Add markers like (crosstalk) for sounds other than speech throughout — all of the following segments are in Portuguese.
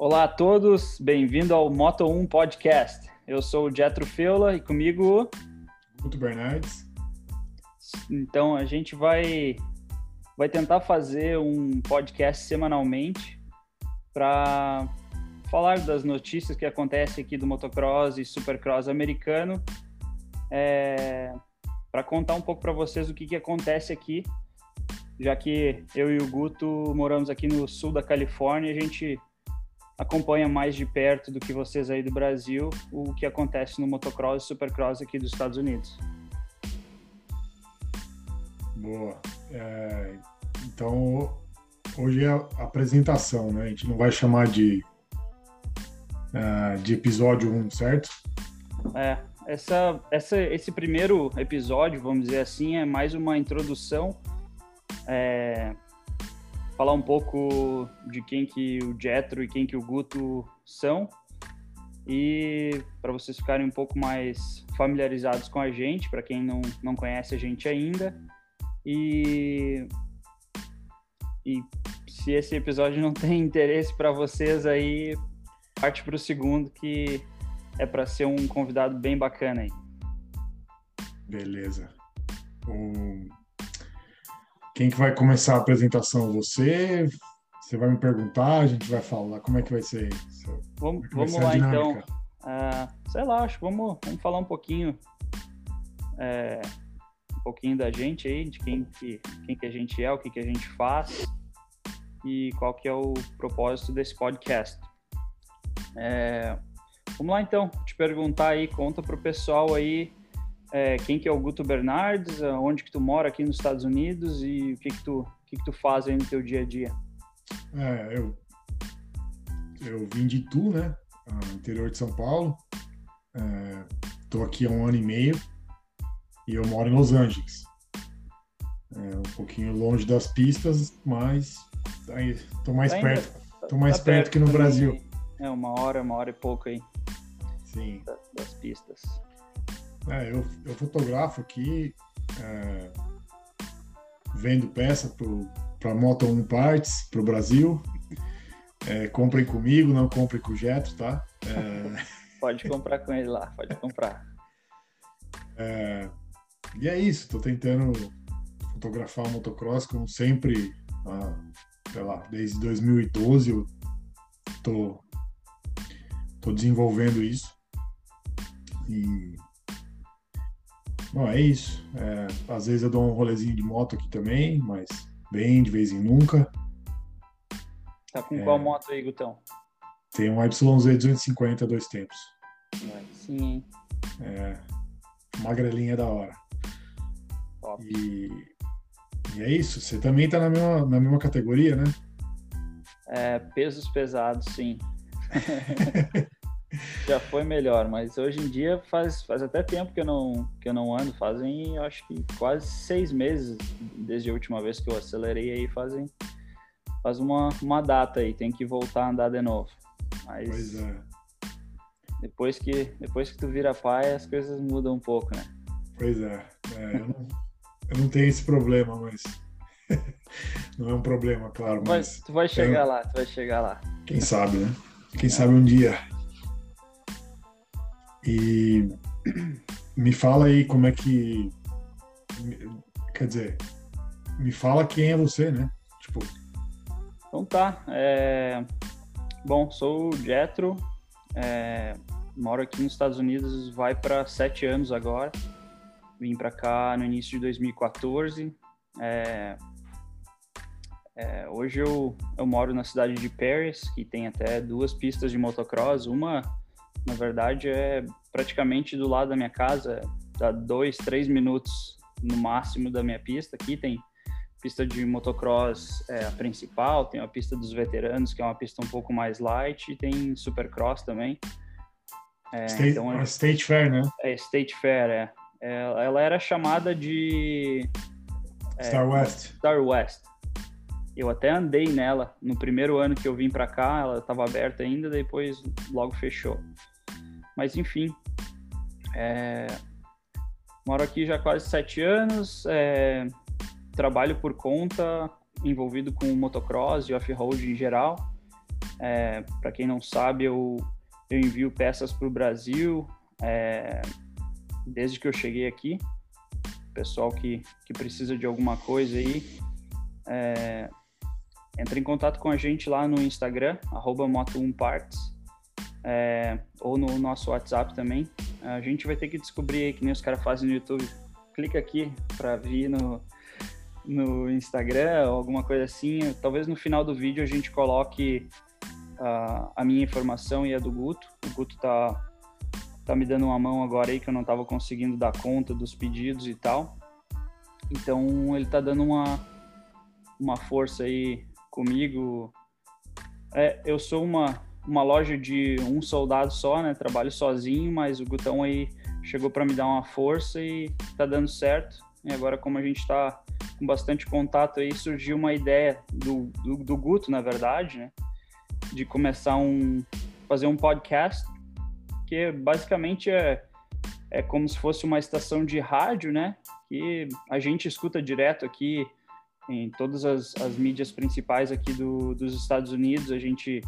Olá a todos, bem-vindo ao Moto 1 Podcast. Eu sou o Jetro Feula e comigo. Guto Bernardes. Então a gente vai, vai tentar fazer um podcast semanalmente para falar das notícias que acontecem aqui do motocross e supercross americano, é, para contar um pouco para vocês o que, que acontece aqui, já que eu e o Guto moramos aqui no sul da Califórnia, a gente acompanha mais de perto do que vocês aí do Brasil o que acontece no motocross e supercross aqui dos Estados Unidos. Boa. É, então, hoje é a apresentação, né? A gente não vai chamar de, uh, de episódio 1, certo? É, essa, essa, esse primeiro episódio, vamos dizer assim, é mais uma introdução, é, falar um pouco de quem que o Jetro e quem que o Guto são, e para vocês ficarem um pouco mais familiarizados com a gente, para quem não, não conhece a gente ainda, e, e se esse episódio não (laughs) tem interesse para vocês aí, parte para o segundo que é para ser um convidado bem bacana aí. Beleza. Um... Quem que vai começar a apresentação? Você? Você vai me perguntar, a gente vai falar. Como é que vai ser isso? Vamos, é vamos lá então. Uh, sei lá, acho vamos, vamos falar um pouquinho. É, um pouquinho da gente aí, de quem que, quem que a gente é, o que, que a gente faz e qual que é o propósito desse podcast. É, vamos lá então, te perguntar aí, conta pro pessoal aí é, quem que é o Guto Bernardes, onde que tu mora aqui nos Estados Unidos e o que que tu, que que tu faz aí no teu dia a dia. É, eu, eu vim de Itu, né, interior de São Paulo, estou é, aqui há um ano e meio, e eu moro em Los Angeles. É um pouquinho longe das pistas, mas estou mais tá perto. Tô mais tá perto, perto que no Brasil. É uma hora, uma hora e pouco aí. Sim. Das pistas. É, eu, eu fotografo aqui, é, vendo peça para Moto 1 Parts, para o Brasil. É, comprem comigo, não comprem com o Jetro, tá? É... (laughs) pode comprar com ele lá, pode comprar. É, e é isso, estou tentando fotografar o motocross como sempre, ah, sei lá, desde 2012 eu tô, tô desenvolvendo isso. E bom, é isso. É, às vezes eu dou um rolezinho de moto aqui também, mas bem de vez em nunca. Tá com é, qual moto aí, Gutão? Tem um YZ 250 dois tempos. Sim. É, magrelinha da hora. Top. E, e é isso. Você também está na mesma, na mesma categoria, né? É, pesos pesados, sim. (laughs) Já foi melhor, mas hoje em dia faz, faz até tempo que eu, não, que eu não ando. Fazem, acho que quase seis meses desde a última vez que eu acelerei aí. Fazem, faz uma, uma data aí. Tem que voltar a andar de novo. Mas pois é. Depois que, depois que tu vira pai, as coisas mudam um pouco, né? Pois é. é eu não eu não tenho esse problema, mas (laughs) não é um problema, claro. Mas, mas tu vai chegar lá, tu vai chegar lá. Quem sabe, né? Quem é. sabe um dia. E me fala aí como é que. Quer dizer, me fala quem é você, né? Tipo. Então tá. É... Bom, sou o Jetro. É... Moro aqui nos Estados Unidos, vai para sete anos agora. Vim para cá no início de 2014. É, é, hoje eu, eu moro na cidade de Paris, que tem até duas pistas de motocross. Uma, na verdade, é praticamente do lado da minha casa, dá dois, três minutos no máximo da minha pista. Aqui tem pista de motocross é, a principal, tem a pista dos veteranos, que é uma pista um pouco mais light, e tem supercross também. É, State, então, é, State Fair, né? É, State Fair, é. Ela era chamada de é, Star West. Star West. Eu até andei nela no primeiro ano que eu vim para cá, ela estava aberta ainda, depois logo fechou. Mas enfim, é... moro aqui já há quase sete anos, é... trabalho por conta, envolvido com motocross e off-road em geral. É, para quem não sabe, eu, eu envio peças para o Brasil é, desde que eu cheguei aqui. Pessoal que, que precisa de alguma coisa aí, é, entra em contato com a gente lá no Instagram, moto1parts, é, ou no nosso WhatsApp também. A gente vai ter que descobrir que nem os caras fazem no YouTube. Clica aqui para vir no, no Instagram ou alguma coisa assim. Talvez no final do vídeo a gente coloque uh, a minha informação e a do Guto. O Guto tá, tá me dando uma mão agora aí que eu não tava conseguindo dar conta dos pedidos e tal. Então ele tá dando uma, uma força aí comigo. É, eu sou uma, uma loja de um soldado só, né? Trabalho sozinho, mas o Gutão aí chegou para me dar uma força e tá dando certo. E agora, como a gente está com bastante contato aí, surgiu uma ideia do, do, do, Guto, na verdade, né? De começar um. fazer um podcast, que basicamente é, é como se fosse uma estação de rádio, né? Que a gente escuta direto aqui em todas as, as mídias principais aqui do, dos Estados Unidos, a gente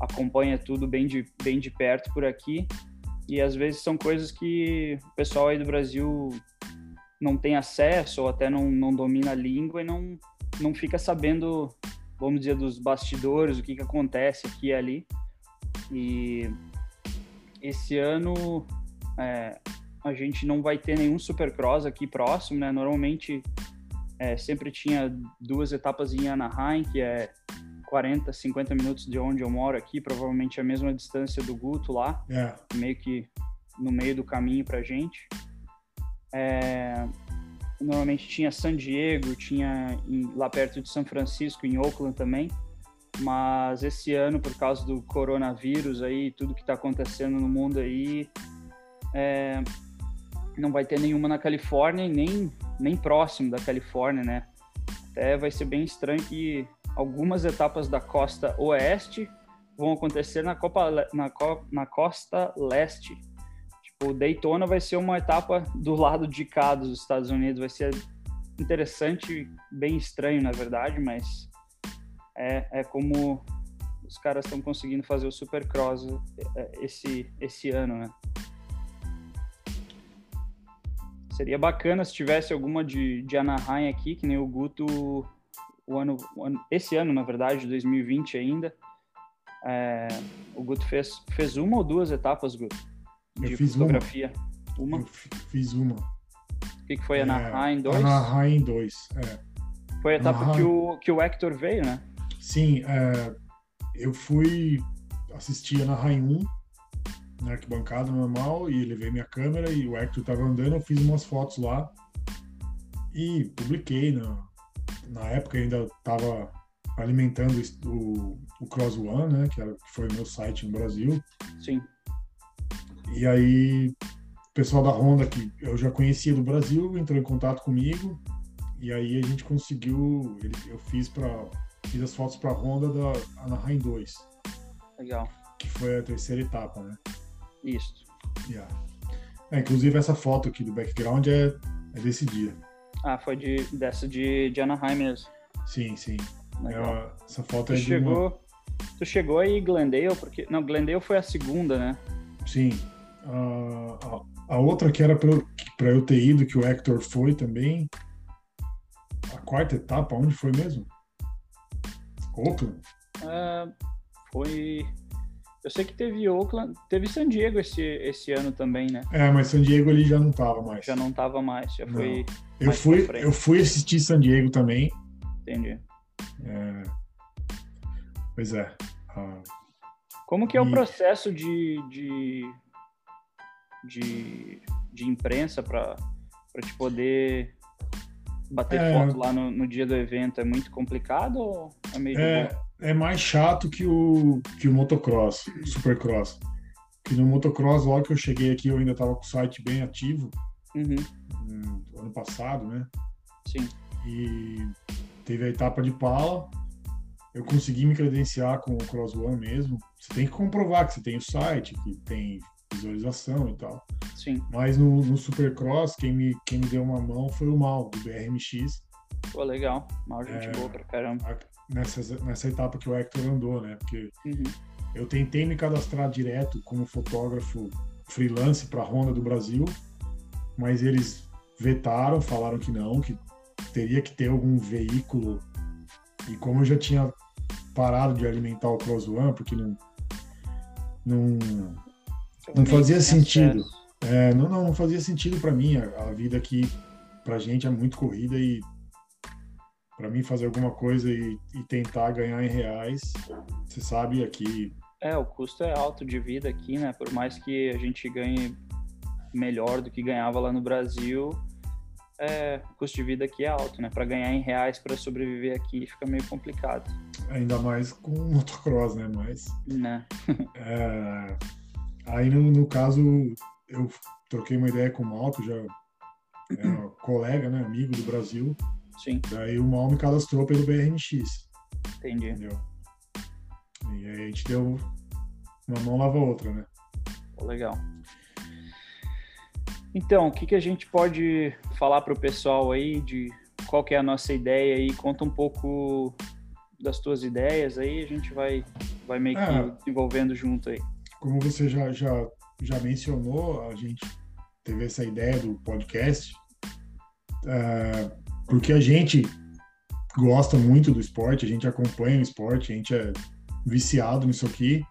acompanha tudo bem de, bem de perto por aqui. E às vezes são coisas que o pessoal aí do Brasil não tem acesso ou até não, não domina a língua e não, não fica sabendo, vamos dizer, dos bastidores, o que, que acontece aqui e ali. E esse ano é, a gente não vai ter nenhum supercross aqui próximo, né? Normalmente é, sempre tinha duas etapas em Anaheim, que é 40, 50 minutos de onde eu moro aqui, provavelmente a mesma distância do Guto lá, é. meio que no meio do caminho pra gente. É, normalmente tinha San Diego, tinha em, lá perto de São Francisco, em Oakland também. Mas esse ano, por causa do coronavírus aí, tudo que está acontecendo no mundo aí, é, não vai ter nenhuma na Califórnia nem nem próximo da Califórnia, né? Até vai ser bem estranho que algumas etapas da costa oeste vão acontecer na, Copa, na, na costa leste o Daytona vai ser uma etapa do lado de cá dos Estados Unidos. Vai ser interessante, bem estranho, na verdade, mas é, é como os caras estão conseguindo fazer o Supercross é, esse, esse ano, né? Seria bacana se tivesse alguma de, de Anaheim aqui, que nem o Guto, o ano, o ano esse ano, na verdade, 2020 ainda. É, o Guto fez, fez uma ou duas etapas, Guto? de fotografia? Uma. uma? Eu fiz uma. O que, que foi? Anaheim 2? Anaheim 2, é. Foi a etapa Anaheim... que, o, que o Hector veio, né? Sim, é, eu fui assistir Anaheim 1 na arquibancada normal e levei minha câmera e o Hector tava andando, eu fiz umas fotos lá e publiquei na, na época ainda tava alimentando o, o Cross One, né, que, era, que foi o meu site no Brasil. Sim. E aí, o pessoal da Honda, que eu já conhecia do Brasil, entrou em contato comigo. E aí a gente conseguiu, eu fiz para fiz as fotos para a Honda da Anaheim 2. Legal. Que foi a terceira etapa, né? Isso. Yeah. É, inclusive essa foto aqui do background é, é desse dia. Ah, foi de, dessa de, de Anaheim mesmo. Sim, sim. É, essa foto tu é chegou, uma... Tu chegou aí Glendale, porque... Não, Glendale foi a segunda, né? Sim, a, a, outra que era para eu, eu ter ido, que o Hector foi também. A quarta etapa, onde foi mesmo? Oakland? Uh, foi. Eu sei que teve Oakland, teve San Diego esse, esse ano também, né? É, mas San Diego ele já não tava mais. Já não tava mais, já foi. Eu fui, eu fui assistir San Diego também. Entendi. É... Pois é. Ah, Como que é e... o processo de, de de, de imprensa para te poder bater é, foto lá no, no, dia do evento é muito complicado ou é meio é, é mais chato que o, que o motocross, o supercross. Que no motocross, logo que eu cheguei aqui, eu ainda estava com o site bem ativo. Uhum. Hum, ano passado, né? Sim. E teve a etapa de pala. Eu consegui me credenciar com o Cross One mesmo. Você tem que comprovar que você tem o site, que tem visualização e tal. Sim. Mas no, no Supercross, quem me, quem me deu uma mão foi o Mal, do BRMX. Pô, legal. Mal gente é, boa pra caramba. Nessa, nessa etapa que o Hector andou, né? Porque uhum. eu tentei me cadastrar direto como fotógrafo freelance para a Honda do Brasil, mas eles vetaram, falaram que não, que teria que ter algum veículo. E como eu já tinha parado de alimentar o Cross One, porque não, não, não fazia sentido. É, não, não, não fazia sentido para mim. A, a, vida aqui, pra gente, é muito corrida e para mim fazer alguma coisa e, e, tentar ganhar em reais, você sabe, aqui. É, o custo é alto de vida aqui, né? Por mais que a gente ganhe melhor do que ganhava lá no Brasil, é, o custo de vida aqui é alto, né? Para ganhar em reais para sobreviver aqui fica meio complicado. Ainda mais com (laughs) motocross, né? Mas. Né? (laughs) é, aí no, no, caso eu troquei uma ideia com o Mal, que já é colega, né? Amigo do Brasil. Sim. Daí o Mal me cadastrou pelo BRMX. Entendi. Entendeu? E aí a gente deu uma mão lava a outra, né? Legal. Então, o que, que a gente pode falar para o pessoal aí de qual que é a nossa ideia aí? Conta um pouco das tuas ideias aí, a gente vai, vai meio que é, desenvolvendo junto aí. Como você já, já, já mencionou, a gente teve essa ideia do podcast, é, porque a gente gosta muito do esporte, a gente acompanha o esporte, a gente é viciado nisso aqui.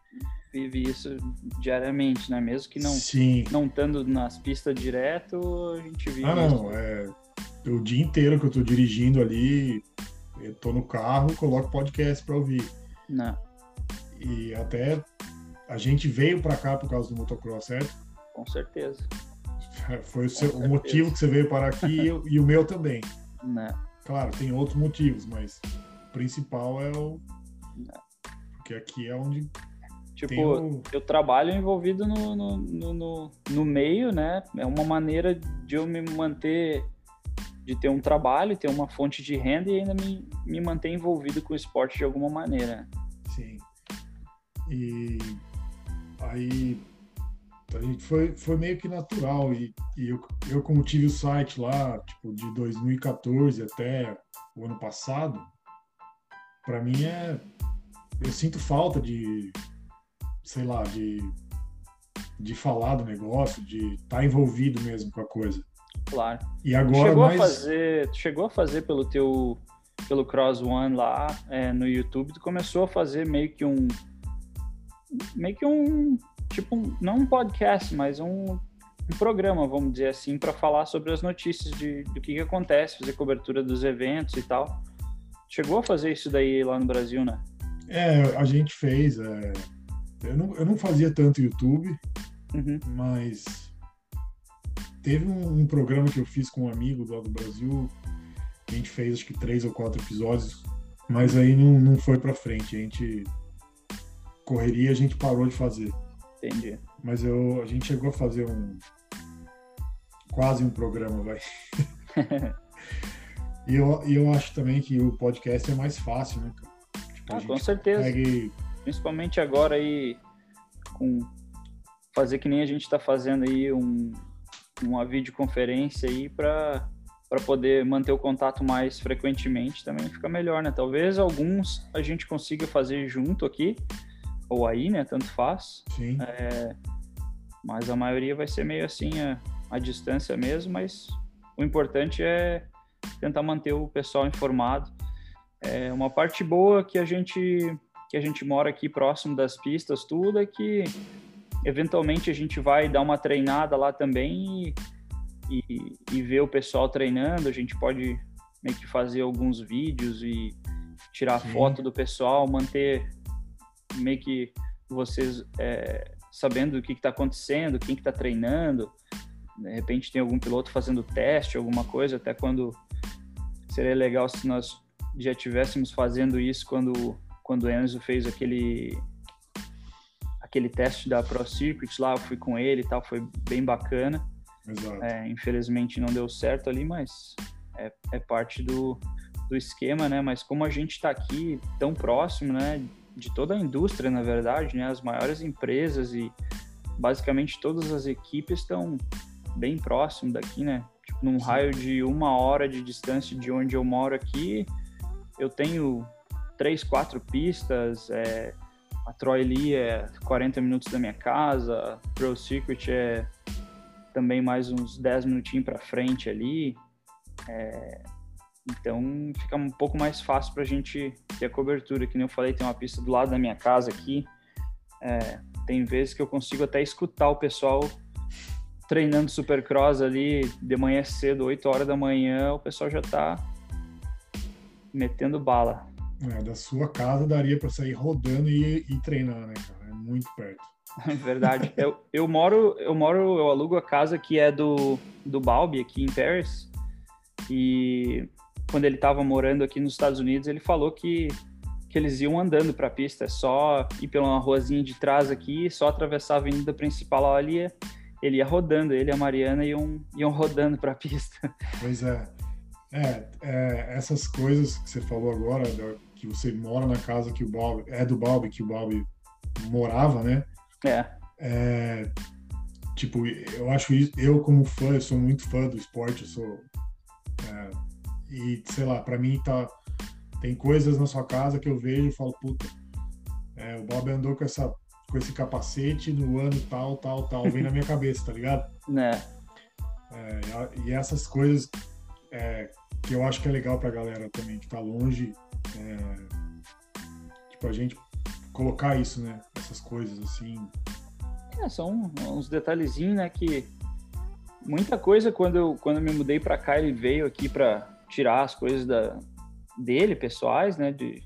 Vive isso diariamente, né? Mesmo que não Sim. não estando nas pistas direto, a gente vive Ah, não, é o dia inteiro que eu tô dirigindo ali, eu tô no carro, coloco podcast para ouvir. Não. E até a gente veio para cá por causa do motocross, certo? Com certeza. (laughs) Foi o, seu, o motivo que você veio para aqui (laughs) e, e o meu também. Não. Claro, tem outros motivos, mas o principal é o. Não. Porque aqui é onde. Tipo, o... eu trabalho envolvido no, no, no, no, meio, né? É uma maneira de eu me manter, de ter um trabalho, ter uma fonte de renda e ainda me, me manter envolvido com o esporte de alguma maneira. Sim. E aí a gente foi, foi meio que natural. E, e eu, eu, como tive o site lá, tipo, de 2014 até o ano passado, para mim é. Eu sinto falta de, sei lá, de, de falar do negócio, de estar tá envolvido mesmo com a coisa. Claro. E agora chegou mais... a fazer, chegou a fazer pelo teu pelo Cross One lá é, no YouTube, tu começou a fazer meio que um meio que um tipo, um, não um podcast, mas um, um programa, vamos dizer assim, para falar sobre as notícias de, do que, que acontece, fazer cobertura dos eventos e tal. Chegou a fazer isso daí lá no Brasil, né? É, a gente fez. É... Eu, não, eu não fazia tanto YouTube, uhum. mas teve um, um, programa que eu fiz com um amigo do, do Brasil. A gente fez acho que três ou quatro episódios, mas aí não, não foi para frente. A gente correria, a gente parou de fazer. Entendi. Mas eu, a gente chegou a fazer um. quase um programa, vai. (laughs) e eu, eu acho também que o podcast é mais fácil, né, Tipo, ah, com certeza. Consegue... Principalmente agora aí, com fazer que nem a gente está fazendo aí um, uma videoconferência aí para para poder manter o contato mais frequentemente também fica melhor, né? Talvez alguns a gente consiga fazer junto aqui, ou aí, né? Tanto faz. Sim. É, mas a maioria vai ser meio assim a, a distância mesmo, mas o importante é tentar manter o pessoal informado. É, uma parte boa que a gente que a gente mora aqui próximo das pistas, tudo é que eventualmente a gente vai dar uma treinada lá também e, e, e ver o pessoal treinando. A gente pode meio que fazer alguns vídeos e tirar Sim. foto do pessoal, manter meio que vocês é, sabendo o que está acontecendo, quem que está treinando. De repente tem algum piloto fazendo teste, alguma coisa, até quando seria legal se nós já tivéssemos fazendo isso quando quando o Enzo fez aquele aquele teste da Pro Circuit lá, eu fui com ele e tal, foi bem bacana. É, infelizmente não deu certo ali, mas é, é parte do, do esquema, né? Mas como a gente está aqui tão próximo, né? De toda a indústria, na verdade, né? As maiores empresas e basicamente todas as equipes estão bem próximo daqui, né? Tipo, num Sim. raio de uma hora de distância de onde eu moro aqui, eu tenho três, quatro pistas. É, a Troy Lee é 40 minutos da minha casa, a Pro Secret é também mais uns 10 minutinhos para frente ali. É, então fica um pouco mais fácil para a gente ter a cobertura. Que nem eu falei, tem uma pista do lado da minha casa aqui. É, tem vezes que eu consigo até escutar o pessoal treinando supercross ali de manhã cedo, 8 horas da manhã, o pessoal já está metendo bala. É, da sua casa daria para sair rodando e, e treinar, né, cara? É muito perto. É (laughs) verdade. eu, eu moro, eu moro, eu alugo a casa que é do, do Balbi aqui em Paris. E quando ele estava morando aqui nos Estados Unidos, ele falou que, que eles iam andando para a pista, é só ir pela ruazinha de trás aqui, só atravessar a avenida principal ali, ele ia rodando, ele e a Mariana iam, iam rodando para a pista. Pois é. é. É, essas coisas que você falou agora, que você mora na casa que o Bob, é do Bob, que o Bob morava, né? É. é tipo, eu acho isso, eu como fã, eu sou muito fã do esporte, eu sou é, e sei lá, para mim tá tem coisas na sua casa que eu vejo e falo, puta, é, o Bob andou com essa com esse capacete no ano tal, tal, tal, vem na minha (laughs) cabeça, tá ligado? Né. É, e essas coisas é, que eu acho que é legal pra galera também que tá longe, é, tipo, a gente colocar isso, né? Essas coisas assim. É, são uns detalhezinhos, né, que muita coisa quando eu, quando eu me mudei para cá, ele veio aqui para tirar as coisas da, dele, pessoais, né? De,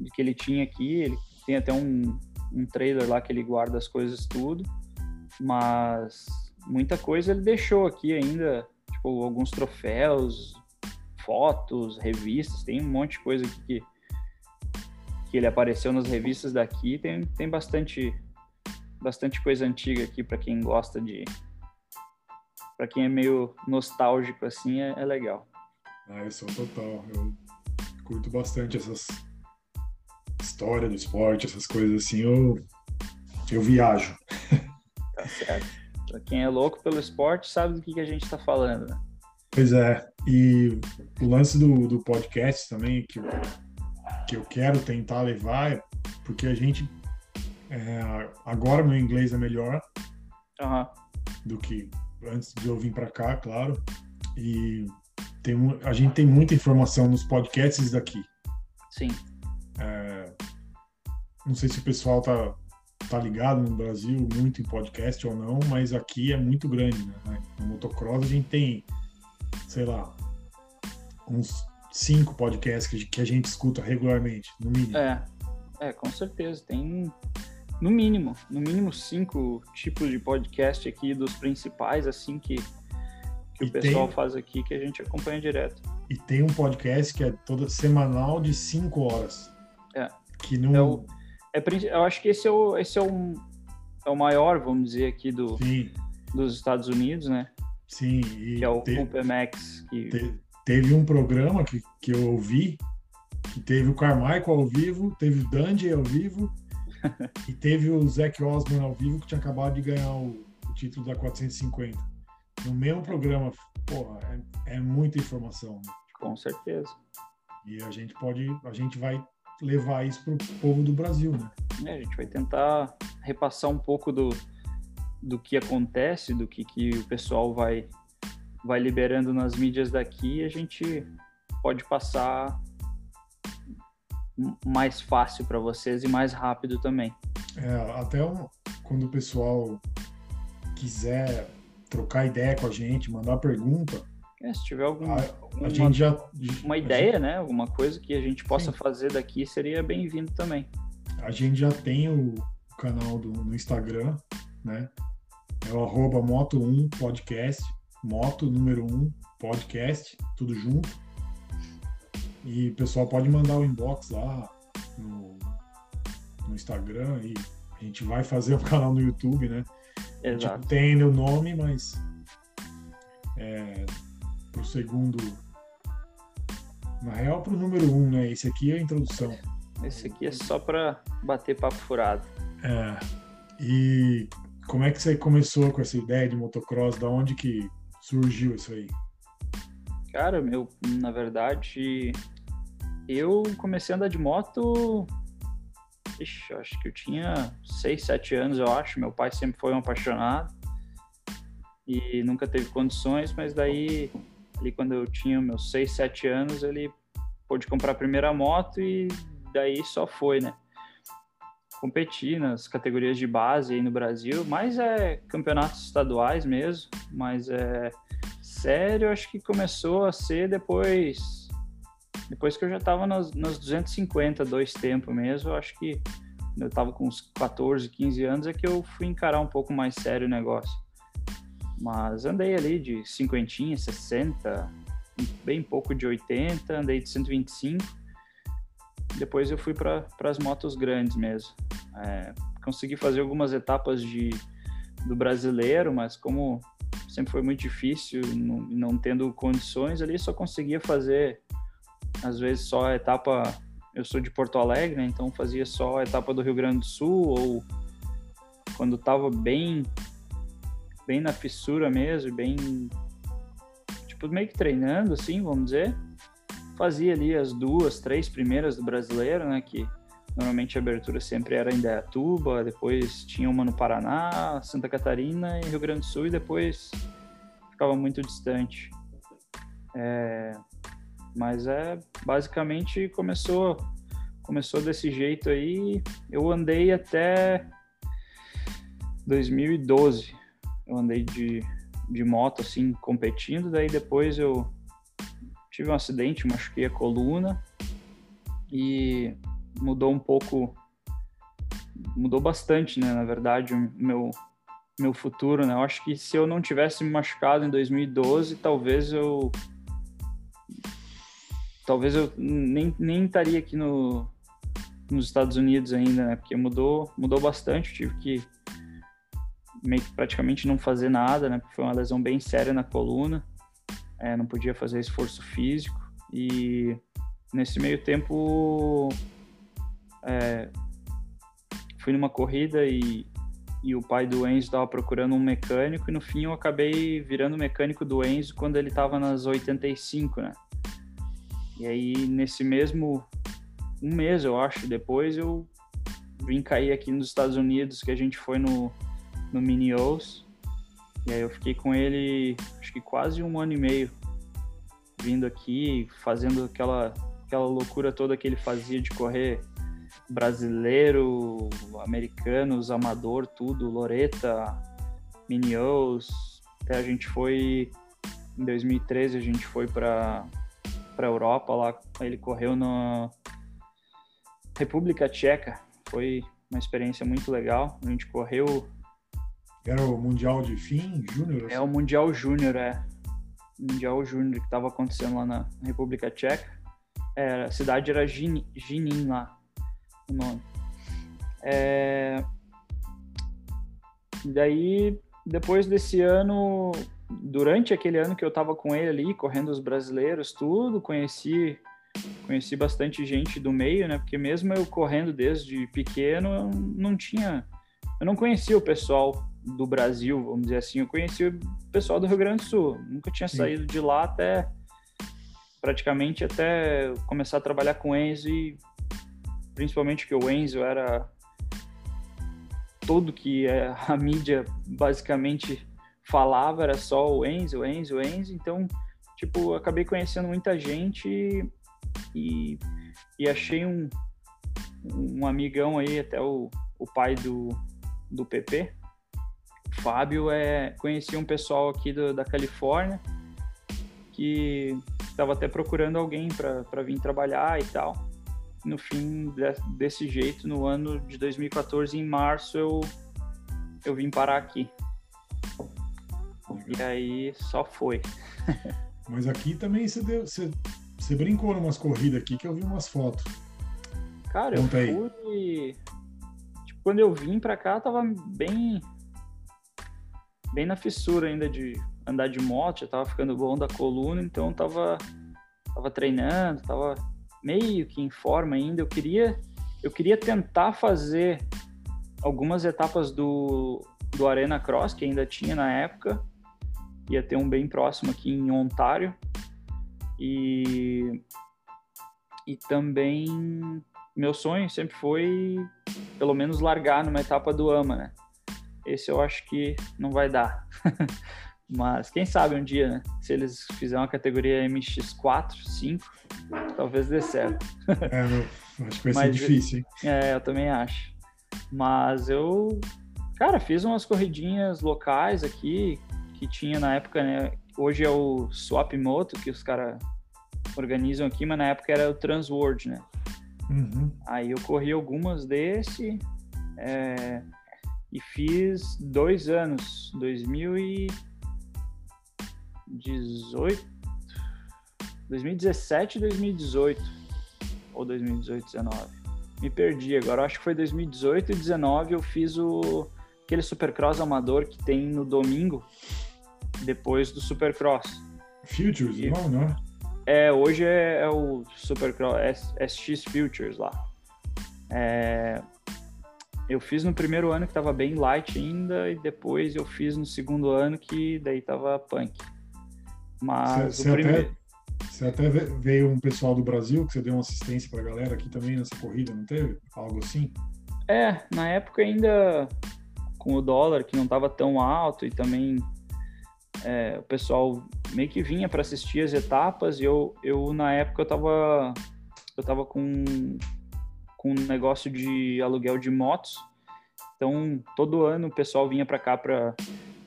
de que ele tinha aqui. Ele tem até um, um trailer lá que ele guarda as coisas tudo. Mas muita coisa ele deixou aqui ainda, tipo, alguns troféus, fotos, revistas, tem um monte de coisa aqui que, que ele apareceu nas revistas daqui, tem, tem bastante bastante coisa antiga aqui para quem gosta de para quem é meio nostálgico assim, é, é legal. Ah, eu sou total. Eu curto bastante essas história do esporte, essas coisas assim, eu, eu viajo. (laughs) Tá certo. Pra quem é louco pelo esporte, sabe do que, que a gente está falando, né? Pois é. E o lance do, do podcast também, que, que eu quero tentar levar, é porque a gente. É, agora meu inglês é melhor uhum. do que antes de eu vir para cá, claro. E tem, a gente tem muita informação nos podcasts daqui. Sim. É, não sei se o pessoal tá, tá ligado no Brasil muito em podcast ou não, mas aqui é muito grande. Né? No motocross a gente tem, sei lá, uns cinco podcasts que, que a gente escuta regularmente, no mínimo. É, é, com certeza. Tem no mínimo, no mínimo cinco tipos de podcast aqui dos principais, assim, que que e o pessoal tem... faz aqui que a gente acompanha direto. E tem um podcast que é toda semanal de 5 horas. É. Que não. É o, é, eu acho que esse é o, esse é o, é o maior, vamos dizer, aqui do, dos Estados Unidos, né? Sim. que é o te, UPMX. Que... Te, teve um programa que, que eu ouvi que teve o Carmichael ao vivo, teve o Dandy ao vivo (laughs) e teve o Zac Osman ao vivo que tinha acabado de ganhar o, o título da 450 no mesmo programa, porra, é, é muita informação. Né? Com certeza. E a gente pode, a gente vai levar isso para o povo do Brasil, né? É, a gente vai tentar repassar um pouco do, do que acontece, do que, que o pessoal vai, vai liberando nas mídias daqui, a gente pode passar mais fácil para vocês e mais rápido também. É, até quando o pessoal quiser trocar ideia com a gente, mandar pergunta. É, se tiver algum, a, alguma, a gente já, uma ideia, gente, né? Alguma coisa que a gente possa sim. fazer daqui seria bem-vindo também. A gente já tem o canal do, no Instagram, né? É o arroba moto1 podcast, moto número 1 podcast, tudo junto. E o pessoal pode mandar o inbox lá no, no Instagram e a gente vai fazer um (laughs) canal no YouTube, né? Exato. Tipo, tem meu nome, mas é, pro segundo. Na real, pro número um, né? Esse aqui é a introdução. Esse aqui é só para bater papo furado. É. E como é que você começou com essa ideia de motocross? Da onde que surgiu isso aí? Cara, meu, na verdade, eu comecei a andar de moto. Ixi, acho que eu tinha 6, 7 anos, eu acho. Meu pai sempre foi um apaixonado e nunca teve condições, mas daí, ali quando eu tinha meus 6, 7 anos, ele pôde comprar a primeira moto e daí só foi, né? Competi nas categorias de base aí no Brasil, mas é campeonatos estaduais mesmo, mas é sério, acho que começou a ser depois depois que eu já estava nas, nas 250, dois tempos mesmo, acho que eu estava com uns 14, 15 anos é que eu fui encarar um pouco mais sério o negócio. Mas andei ali de 50, 60, bem pouco de 80, andei de 125. Depois eu fui para as motos grandes mesmo. É, consegui fazer algumas etapas de, do brasileiro, mas como sempre foi muito difícil, não, não tendo condições ali, só conseguia fazer às vezes só a etapa. Eu sou de Porto Alegre, né, então fazia só a etapa do Rio Grande do Sul ou quando estava bem bem na fissura mesmo, bem tipo meio que treinando assim, vamos dizer. Fazia ali as duas, três primeiras do brasileiro, né, que normalmente a abertura sempre era em Dayatuba, depois tinha uma no Paraná, Santa Catarina e Rio Grande do Sul e depois ficava muito distante. É, mas é basicamente começou começou desse jeito aí. Eu andei até 2012 eu andei de, de moto, assim, competindo. Daí depois eu tive um acidente, machuquei a coluna e mudou um pouco, mudou bastante, né? Na verdade, o meu, meu futuro, né? Eu acho que se eu não tivesse me machucado em 2012, talvez eu talvez eu nem, nem estaria aqui no, nos Estados Unidos ainda, né? Porque mudou, mudou bastante. Tive que meio que praticamente não fazer nada, né? Porque foi uma lesão bem séria na coluna, é, não podia fazer esforço físico e nesse meio tempo é, fui numa corrida e, e o pai do Enzo estava procurando um mecânico e no fim eu acabei virando mecânico do Enzo quando ele estava nas 85, né? E aí nesse mesmo um mês eu acho depois eu vim cair aqui nos Estados Unidos que a gente foi no no Mini O's. E aí eu fiquei com ele, acho que quase um ano e meio, vindo aqui, fazendo aquela, aquela loucura toda que ele fazia de correr brasileiro, americanos, amador, tudo, Loreta, Mini O's. Até a gente foi, em 2013, a gente foi para para Europa lá, ele correu na República Tcheca. Foi uma experiência muito legal. A gente correu era o Mundial de Fim Júnior? Assim? É o Mundial Júnior, é. Mundial Júnior que estava acontecendo lá na República Tcheca. É, a cidade era Ginin lá, o nome. É... Daí, depois desse ano, durante aquele ano que eu estava com ele ali, correndo os brasileiros, tudo, conheci conheci bastante gente do meio, né? Porque mesmo eu correndo desde pequeno, eu não tinha, eu não conhecia o pessoal do Brasil, vamos dizer assim. Eu conheci o pessoal do Rio Grande do Sul. Nunca tinha saído de lá até praticamente até começar a trabalhar com o Enzo e principalmente que o Enzo era tudo que a mídia basicamente falava era só o Enzo, o Enzo, o Enzo. Então, tipo, acabei conhecendo muita gente e, e achei um, um amigão aí, até o, o pai do, do PP, Fábio é, conhecia um pessoal aqui do, da Califórnia que estava até procurando alguém para vir trabalhar e tal. No fim, de, desse jeito, no ano de 2014, em março, eu, eu vim parar aqui. E aí só foi. (laughs) Mas aqui também você, deu, você, você brincou numas corridas aqui que eu vi umas fotos. Cara, Conta eu fui. Tipo, quando eu vim pra cá, tava bem bem na fissura ainda de andar de moto, já tava ficando bom da coluna, então tava, tava treinando, tava meio que em forma ainda. Eu queria, eu queria tentar fazer algumas etapas do, do Arena Cross, que ainda tinha na época, ia ter um bem próximo aqui em Ontário. E, e também meu sonho sempre foi, pelo menos, largar numa etapa do AMA, né? Esse eu acho que não vai dar. (laughs) Mas quem sabe um dia, né? Se eles fizerem uma categoria MX4, 5, talvez dê certo. (laughs) É, acho que vai ser difícil, hein? É, eu também acho. Mas eu, cara, fiz umas corridinhas locais aqui, que tinha na época, né? Hoje é o Swap Moto, que os caras organizam aqui, mas na época era o Transworld, né? Uhum. Aí eu corri algumas desse é, e fiz dois anos, 2018, 2017 e 2018, ou 2018, 19. Me perdi agora, acho que foi 2018 e 19 eu fiz o aquele Supercross amador que tem no domingo, depois do Supercross. Futures, e, não, não é? É, hoje é, é o Supercross SX Futures lá. É, eu fiz no primeiro ano que tava bem light ainda, e depois eu fiz no segundo ano que daí tava punk. Mas cê, o primeiro. Você até veio um pessoal do Brasil que você deu uma assistência pra galera aqui também nessa corrida, não teve? Algo assim? É, na época ainda com o dólar que não tava tão alto e também é, o pessoal meio que vinha para assistir as etapas e eu, eu na época eu tava eu tava com com um negócio de aluguel de motos. Então todo ano o pessoal vinha para cá para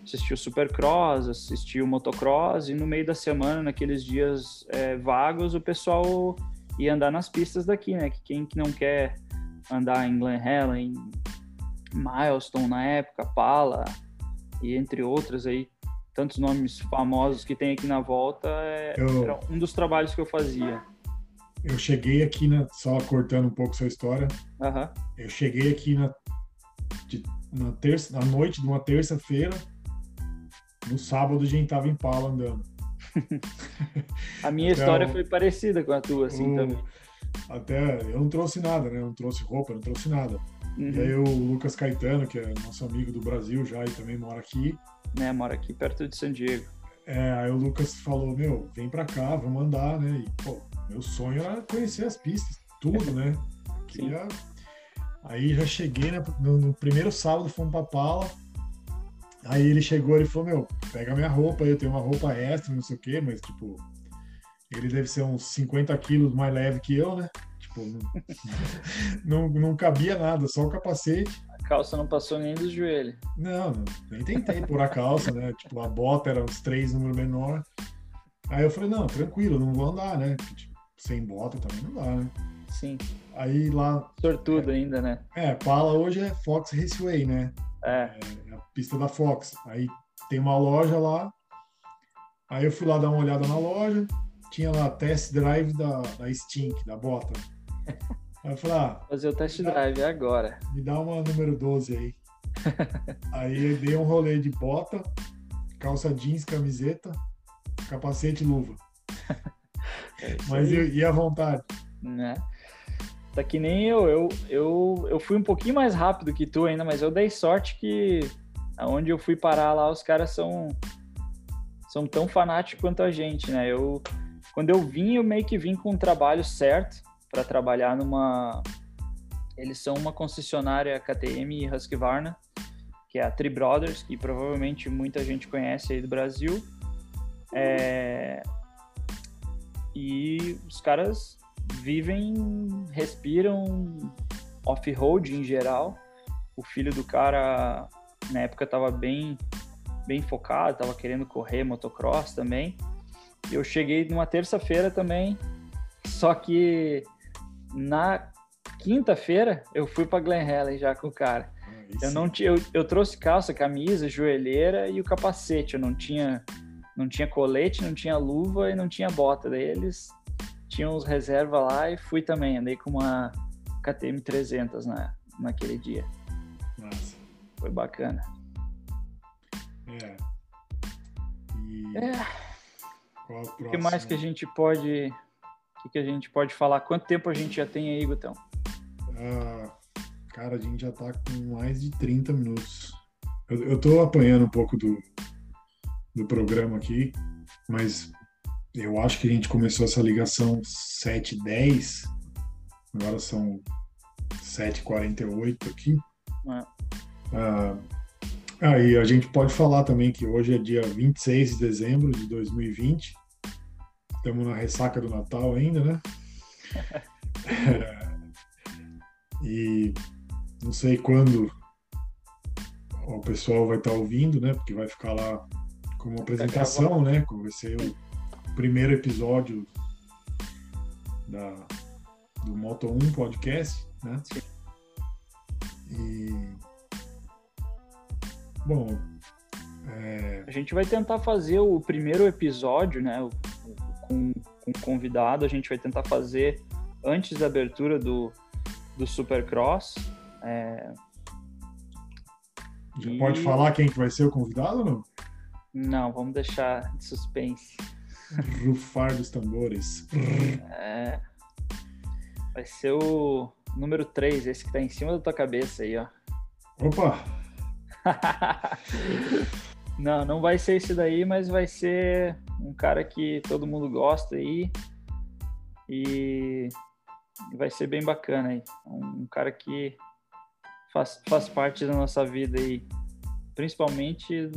assistir o Supercross assistir o motocross e no meio da semana naqueles dias é, vagos o pessoal ia andar nas pistas daqui né? Que quem que não quer andar em Glen Helen Milestone na época Pala e entre outras aí tantos nomes famosos que tem aqui na volta, é, eu, era um dos trabalhos que eu fazia. Eu cheguei aqui, na, só cortando um pouco sua história, uhum. eu cheguei aqui na, de, na, terça, na noite de uma terça-feira, no sábado a gente tava em Pala andando. (laughs) a minha até história foi parecida com a tua, assim, o, também. Até, eu não trouxe nada, né? Eu não trouxe roupa, não trouxe nada. Uhum. E aí o Lucas Caetano, que é nosso amigo do Brasil já e também mora aqui, né? Mora aqui perto de San Diego. É, aí o Lucas falou, meu, vem pra cá, vamos andar, né? E, pô, meu sonho era conhecer as pistas, tudo, né? (laughs) Queria... Aí já cheguei, né? No, no, primeiro sábado fomos pra Pala. Aí ele chegou e falou, meu, pega minha roupa, eu tenho uma roupa extra, não sei o quê, mas tipo, ele deve ser uns 50 quilos mais leve que eu, né? Tipo, não, não, cabia nada, só o capacete calça não passou nem dos joelhos. Não, nem tentei pôr a calça, né? Tipo, a bota era uns três números menor. Aí eu falei, não, tranquilo, não vou andar, né? Tipo, sem bota também não dá, né? Sim. Aí lá. Sortudo é, ainda, né? É, Pala hoje é Fox Raceway, né? É. é. a pista da Fox. Aí tem uma loja lá. Aí eu fui lá dar uma olhada na loja. Tinha lá test drive da, da Stink, da bota. Aí eu falei, ah, fazer o test drive dá, agora. Me dá uma número 12 aí. aí dei um rolê de bota, calça jeans, camiseta, capacete (laughs) e luva. É Mas eu ia à vontade. Né? Tá que nem eu, eu, eu, eu fui um pouquinho mais rápido que tu ainda, mas eu dei sorte que aonde eu fui parar lá, os caras são são tão fanáticos quanto a gente, né? Eu quando eu vim, eu meio que vim com o trabalho certo para trabalhar numa. Eles são uma concessionária KTM e Husqvarna, que é a Tri Brothers, que provavelmente muita gente conhece aí do Brasil. É... E os caras vivem, respiram off-road em geral. O filho do cara, na época, estava bem, bem focado, estava querendo correr motocross também. Eu cheguei numa terça-feira também, só que na quinta-feira eu fui para Glen Helen já com o cara. Eu não tinha, eu, eu, trouxe calça, camisa, joelheira e o capacete. Eu não tinha, não tinha colete, não tinha luva e não tinha bota. Daí eles tinham os reserva lá e fui também. Andei com uma KTM 300 na, naquele dia. Nossa. Foi bacana. É. E... é. o que mais que a gente pode o que, que a gente pode falar? Quanto tempo a gente já tem aí, Gutão? Ah, cara, a gente já tá com mais de 30 minutos. Eu, eu tô apanhando um pouco do, do programa aqui, mas eu acho que a gente começou essa ligação 7h10, agora são 7h48 aqui. É. Ah, aí a gente pode falar também que hoje é dia 26 de dezembro de 2020. Estamos na ressaca do Natal ainda, né? é, (laughs) e não sei quando o pessoal vai estar ouvindo, né? Porque vai ficar lá como apresentação, né? Como vai ser o primeiro episódio da, do Moto 1 Podcast, né? E bom, é... a gente vai tentar fazer o primeiro episódio, né? Com, com convidado, a gente vai tentar fazer antes da abertura do, do Supercross. É... Já e... pode falar quem que vai ser o convidado ou não? Não, vamos deixar de suspense. Rufar dos tambores. É... Vai ser o número 3, esse que tá em cima da tua cabeça aí, ó. Opa! (laughs) não, não vai ser esse daí, mas vai ser um cara que todo mundo gosta aí. E vai ser bem bacana aí. Um cara que faz, faz parte da nossa vida aí. Principalmente.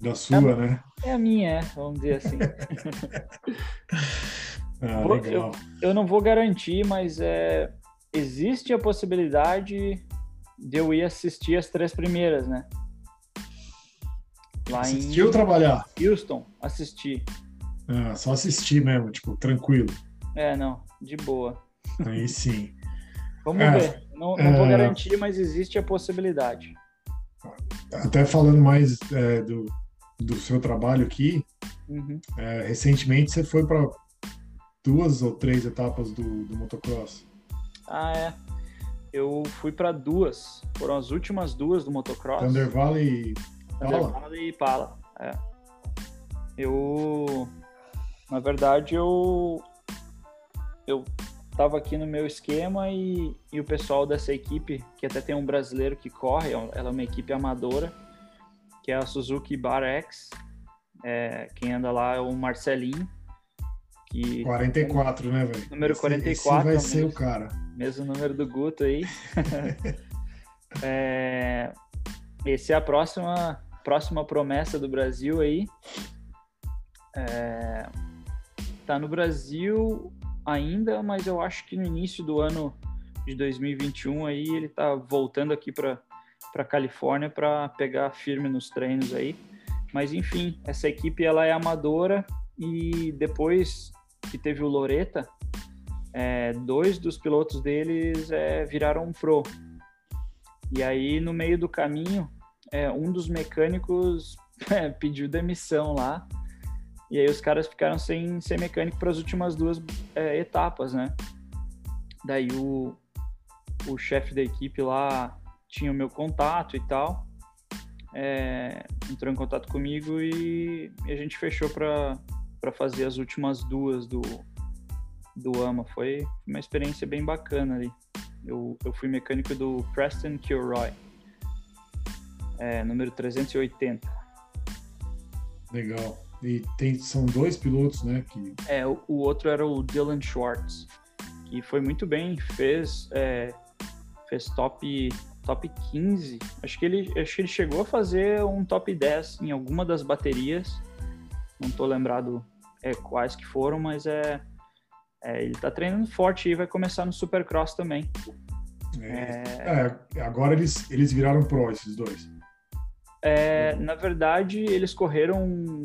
Da sua, é, né? É a minha, é, vamos dizer assim. (laughs) ah, vou, eu, eu, não vou garantir, mas é, existe a possibilidade de eu ir assistir as três primeiras, né? Lá assistir em trabalhar? Houston, assistir. Ah, só assistir mesmo, tipo, tranquilo. É, não, de boa. Aí sim. Vamos é, ver. Não, não é, vou garantir, mas existe a possibilidade. Até falando mais é, do, do seu trabalho aqui, uhum. É, recentemente você foi para duas ou três etapas do, do motocross. Ah, é. Eu fui para duas. Foram as últimas duas do motocross. Thunder Valley Pala? E Pala, é. Eu... Na verdade, eu... Eu tava aqui no meu esquema e, e o pessoal dessa equipe, que até tem um brasileiro que corre, ela é uma equipe amadora, que é a Suzuki Bar X. É, quem anda lá é o Marcelinho. Que 44, né, velho? Número 44. Esse vai ser mesmo, o cara. Mesmo número do Guto aí. (laughs) é, esse é a próxima, próxima promessa do Brasil aí. É, tá no Brasil ainda, mas eu acho que no início do ano de 2021 aí ele tá voltando aqui para para Califórnia para pegar firme nos treinos aí. Mas enfim, essa equipe ela é amadora e depois que teve o Loreta, é, dois dos pilotos deles é, viraram pro. E aí no meio do caminho, é, um dos mecânicos (laughs) é, pediu demissão lá e aí os caras ficaram sem ser mecânico para as últimas duas é, etapas, né? Daí o, o chefe da equipe lá tinha o meu contato e tal, é, entrou em contato comigo e, e a gente fechou para fazer as últimas duas do, do AMA. Foi uma experiência bem bacana ali. Eu, eu fui mecânico do Preston Kilroy, é, número 380. Legal. E tem, são dois pilotos, né? Que... É, o, o outro era o Dylan Schwartz, que foi muito bem, fez, é, fez top, top 15. Acho que, ele, acho que ele chegou a fazer um top 10 em alguma das baterias. Não tô lembrado é, quais que foram, mas é, é, ele tá treinando forte e vai começar no Supercross também. É, é, agora eles, eles viraram pro, esses dois. É, na verdade, eles correram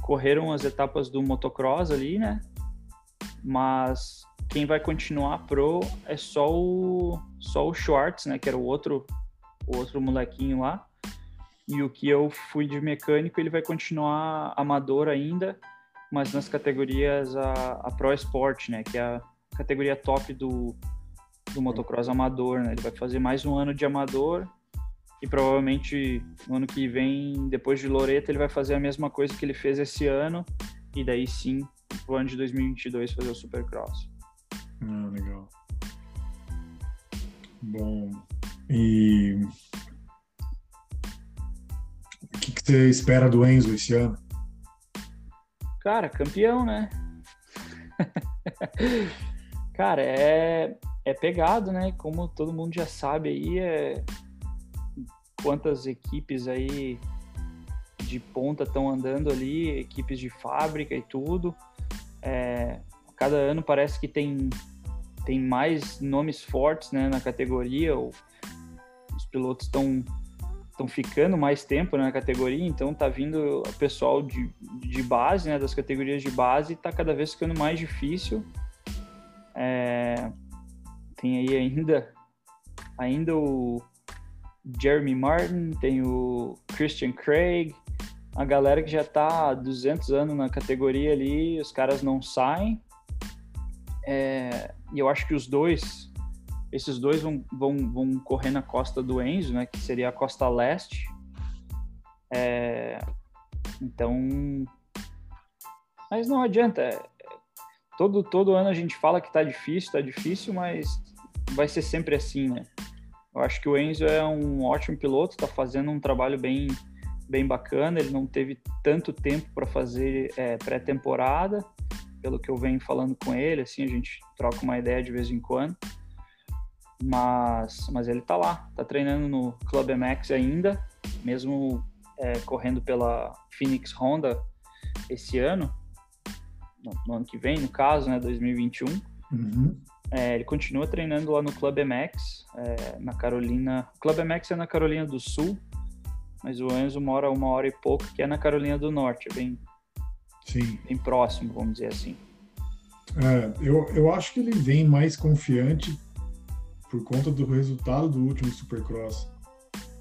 correram as etapas do motocross ali, né? Mas quem vai continuar pro é só o só o Schwartz, né? Que era o outro o outro molequinho lá. E o que eu fui de mecânico, ele vai continuar amador ainda, mas nas categorias a, a Pro Sport, né? Que é a categoria top do, do motocross amador, né? Ele vai fazer mais um ano de amador e provavelmente no ano que vem, depois de Loreto, ele vai fazer a mesma coisa que ele fez esse ano e daí sim, no ano de 2022 fazer o Supercross. Ah, legal. Bom, e o que, que você espera do Enzo esse ano? Cara, campeão, né? (laughs) Cara, é, é pegado, né? Como todo mundo já sabe aí, é quantas equipes aí de ponta estão andando ali, equipes de fábrica e tudo. É, cada ano parece que tem, tem mais nomes fortes né, na categoria, ou os pilotos estão estão ficando mais tempo na categoria, então tá vindo o pessoal de, de base, né, das categorias de base, está cada vez ficando mais difícil. É, tem aí ainda, ainda o Jeremy Martin, tem o Christian Craig, a galera que já tá há 200 anos na categoria ali, os caras não saem. É, e eu acho que os dois, esses dois vão, vão, vão correr na costa do Enzo, né, que seria a costa leste. É, então, mas não adianta. Todo, todo ano a gente fala que tá difícil, tá difícil, mas vai ser sempre assim, né? Eu acho que o Enzo é um ótimo piloto, tá fazendo um trabalho bem, bem bacana. Ele não teve tanto tempo para fazer é, pré-temporada, pelo que eu venho falando com ele, assim, a gente troca uma ideia de vez em quando. Mas, mas ele tá lá, tá treinando no Club MX ainda, mesmo é, correndo pela Phoenix Honda esse ano, no, no, ano que vem, no caso, né, 2021. Uhum. É, ele continua treinando lá no Club MX, é, na Carolina. O Club MX é na Carolina do Sul, mas o Enzo mora uma hora e pouco, que é na Carolina do Norte, é bem, Sim. bem próximo, vamos dizer assim. É, eu, eu acho que ele vem mais confiante por conta do resultado do último Supercross.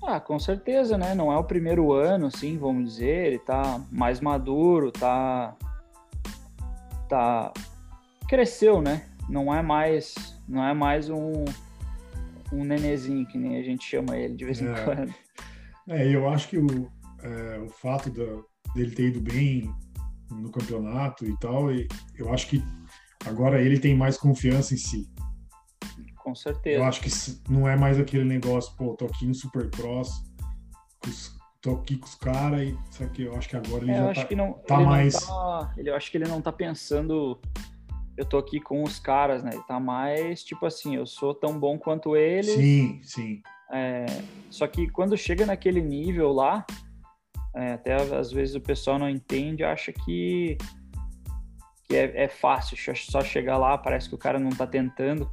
Ah, com certeza, né? Não é o primeiro ano, assim, vamos dizer. Ele tá mais maduro, tá. tá. cresceu, né? Não é mais. Não é mais um. um nenezinho, que nem a gente chama ele de vez em É. quando. É, eu acho que o, é, o fato da- dele ter ido bem no campeonato e tal, e eu acho que agora ele tem mais confiança em si. Com Eu certeza. acho que não é mais aquele negócio, pô, tô aqui no Supercross, os- tô aqui com os caras e isso aqui, eu acho que agora ele É, eu já acho tá, que não. tá ele mais- tá, ele, eu acho que ele não tá pensando. Eu tô aqui com os caras, né? Ele tá mais tipo assim, eu sou tão bom quanto eles. Sim, sim. É, só que quando chega naquele nível lá, é, até às vezes o pessoal não entende, acha que, que é, é fácil, só chegar lá, parece que o cara não tá tentando.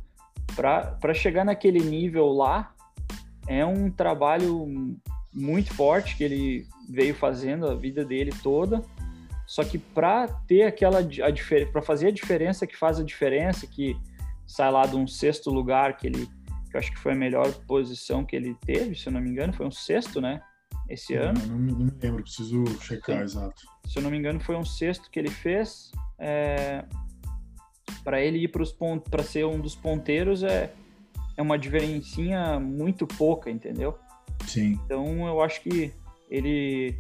Para chegar naquele nível lá, é um trabalho muito forte que ele veio fazendo a vida dele toda. Só que para ter aquela a para fazer a diferença que faz a diferença, que sai lá de um sexto lugar que ele que eu acho que foi a melhor posição que ele teve, se eu não me engano, foi um sexto, né? Esse ano. Não, não me- não me lembro, preciso checar Sim. exato. Se eu não me engano, foi um sexto que ele fez. É... Para ele ir para os pontos, para ser um dos ponteiros é é uma diferencinha muito pouca, entendeu? Sim. Então eu acho que ele,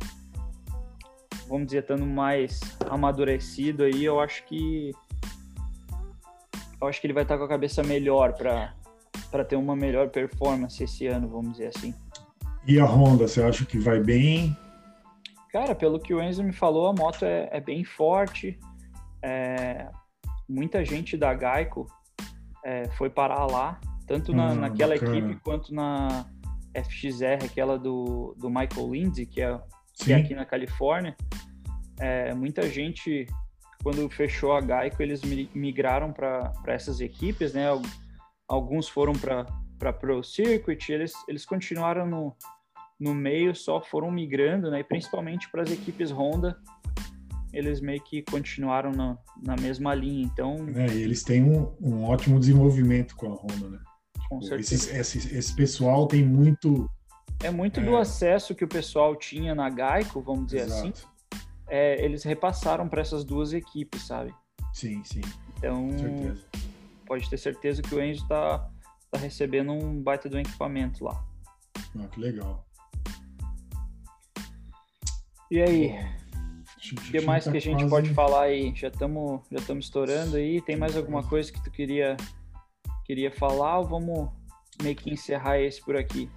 vamos dizer, estando mais amadurecido aí, eu acho que eu acho que ele vai estar com a cabeça melhor para para ter uma melhor performance esse ano, vamos dizer assim. E a Honda, você acha que vai bem? Cara, pelo que o Enzo me falou, a moto é, é bem forte. é, muita gente da Geico é, foi parar lá, tanto na, Ah, naquela bacana. equipe quanto na FXR, aquela do, do Michael Lindsay, que é, que é aqui na Califórnia. É, muita gente, quando fechou a Geico, eles mi- migraram para essas equipes, né? Al- Alguns foram para Pro Circuit, eles, eles continuaram no, no meio, só foram migrando, né? E principalmente para as equipes Honda, eles meio que continuaram na, na mesma linha. Então, É, e eles têm um, um ótimo desenvolvimento com a Honda, né? com Pô, certeza. Esse, esse, esse pessoal tem muito. É muito do É. acesso que o pessoal tinha na Geico, vamos dizer assim. É, eles repassaram para essas duas equipes, sabe? Sim, sim, Então, pode ter certeza que o Enzo está tá recebendo um baita do equipamento lá. Ah, que legal. E aí, o que mais tá que a gente quase- pode falar aí? Já estamos já estourando aí. Tem mais alguma coisa que tu queria queria falar ou vamos meio que encerrar esse por aqui?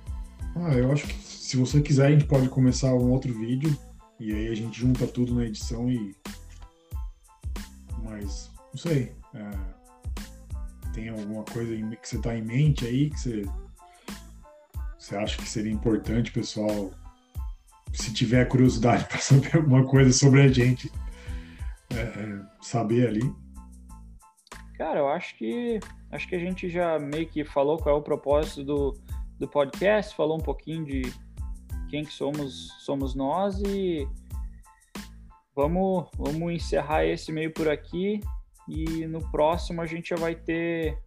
Ah, eu acho que se você quiser, a gente pode começar um outro vídeo e aí a gente junta tudo na edição e. Mas, não sei. É... Tem alguma coisa que você está em mente aí que você, você acha que seria importante, pessoal? Se tiver curiosidade (laughs) para saber alguma coisa sobre a gente, é, é, saber ali. Cara, eu acho que acho que a gente já meio que falou qual é o propósito do, do podcast, falou um pouquinho de quem que somos somos nós e vamos vamos encerrar esse meio por aqui e no próximo a gente já vai ter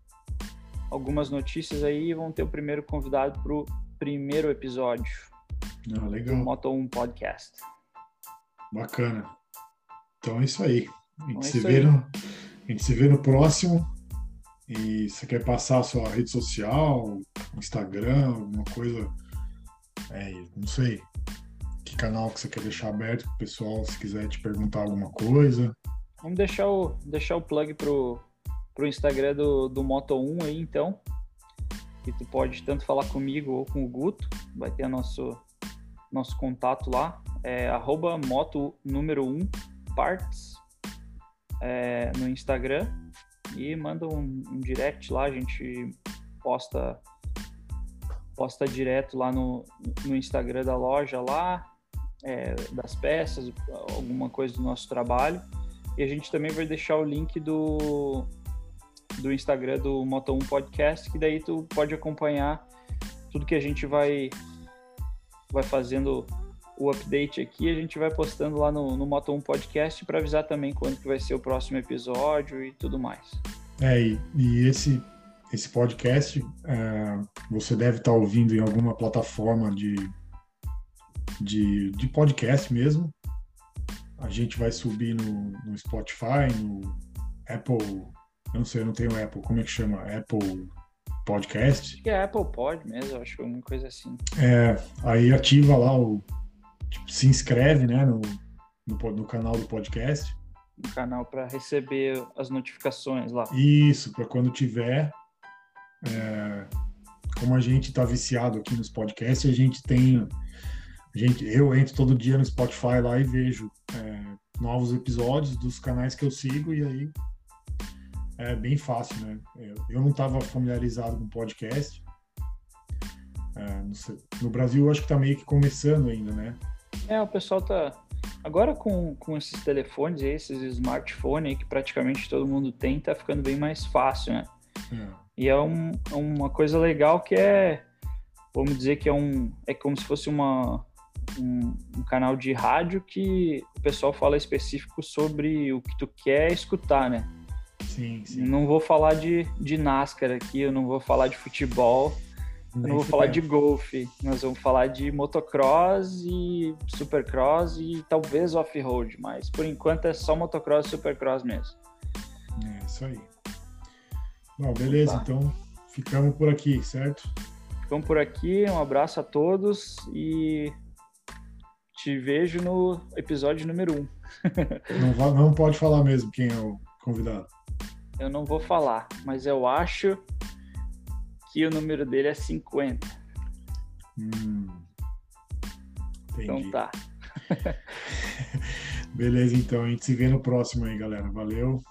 algumas notícias aí vão ter o primeiro convidado para o primeiro episódio ah, legal. do Moto 1 Podcast. Bacana. Então é isso aí. A gente, então é se, vê no, a gente se vê no próximo. E você quer passar a sua rede social, Instagram, alguma coisa? É, não sei. Que canal que você quer deixar aberto para o pessoal, se quiser te perguntar alguma coisa. Vamos deixar o, deixar o plug pro, pro Instagram do, do Moto1 aí, então. E tu pode tanto falar comigo ou com o Guto. Vai ter nosso, nosso contato lá. É arroba moto número 1 parts é, no Instagram. E manda um, um direct lá, a gente posta posta direto lá no, no Instagram da loja lá, é, das peças, alguma coisa do nosso trabalho. E a gente também vai deixar o link do, do Instagram do Moto1 Podcast, que daí tu pode acompanhar tudo que a gente vai, vai fazendo o update aqui, a gente vai postando lá no, no Moto1 Podcast para avisar também quando que vai ser o próximo episódio e tudo mais. É, e, e esse, esse podcast é, você deve estar tá ouvindo em alguma plataforma de, de, de podcast mesmo. A gente vai subir no, no Spotify, no Apple. Eu não sei, eu não tenho Apple. Como é que chama? Apple Podcast? Acho que é Apple Pod mesmo, acho que é uma coisa assim. É, aí ativa lá o. Tipo, se inscreve, né, no, no, no canal do podcast. No canal para receber as notificações lá. Isso, para quando tiver. É, como a gente está viciado aqui nos podcasts, a gente tem gente, eu entro todo dia no Spotify lá e vejo é, novos episódios dos canais que eu sigo e aí é bem fácil, né? Eu não estava familiarizado com podcast. É, no Brasil, eu acho que está meio que começando ainda, né? É, o pessoal tá. Agora com, com esses telefones e esses smartphones que praticamente todo mundo tem, tá ficando bem mais fácil, né? É. E é um, uma coisa legal que é, vamos dizer que é um, é como se fosse uma, um, um, canal de rádio que o pessoal fala específico sobre o que tu quer escutar, né? Sim, sim. Não vou falar de, de NASCAR aqui, eu não vou falar de futebol, eu não vou falar de golfe, nós vamos falar de motocross e supercross e talvez off-road, mas por enquanto é só motocross e supercross mesmo. É isso aí. Bom, beleza, tá. então ficamos por aqui, certo? Ficamos por aqui, um abraço a todos e te vejo no episódio número 1. Um. (laughs) não, não pode falar mesmo quem é o convidado. Eu não vou falar, mas eu acho que o número dele é 50. Hum, então tá. (laughs) Beleza, então. A gente se vê no próximo aí, galera. Valeu.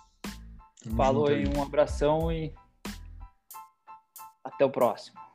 Tamo Falou aí, um abração e até o próximo.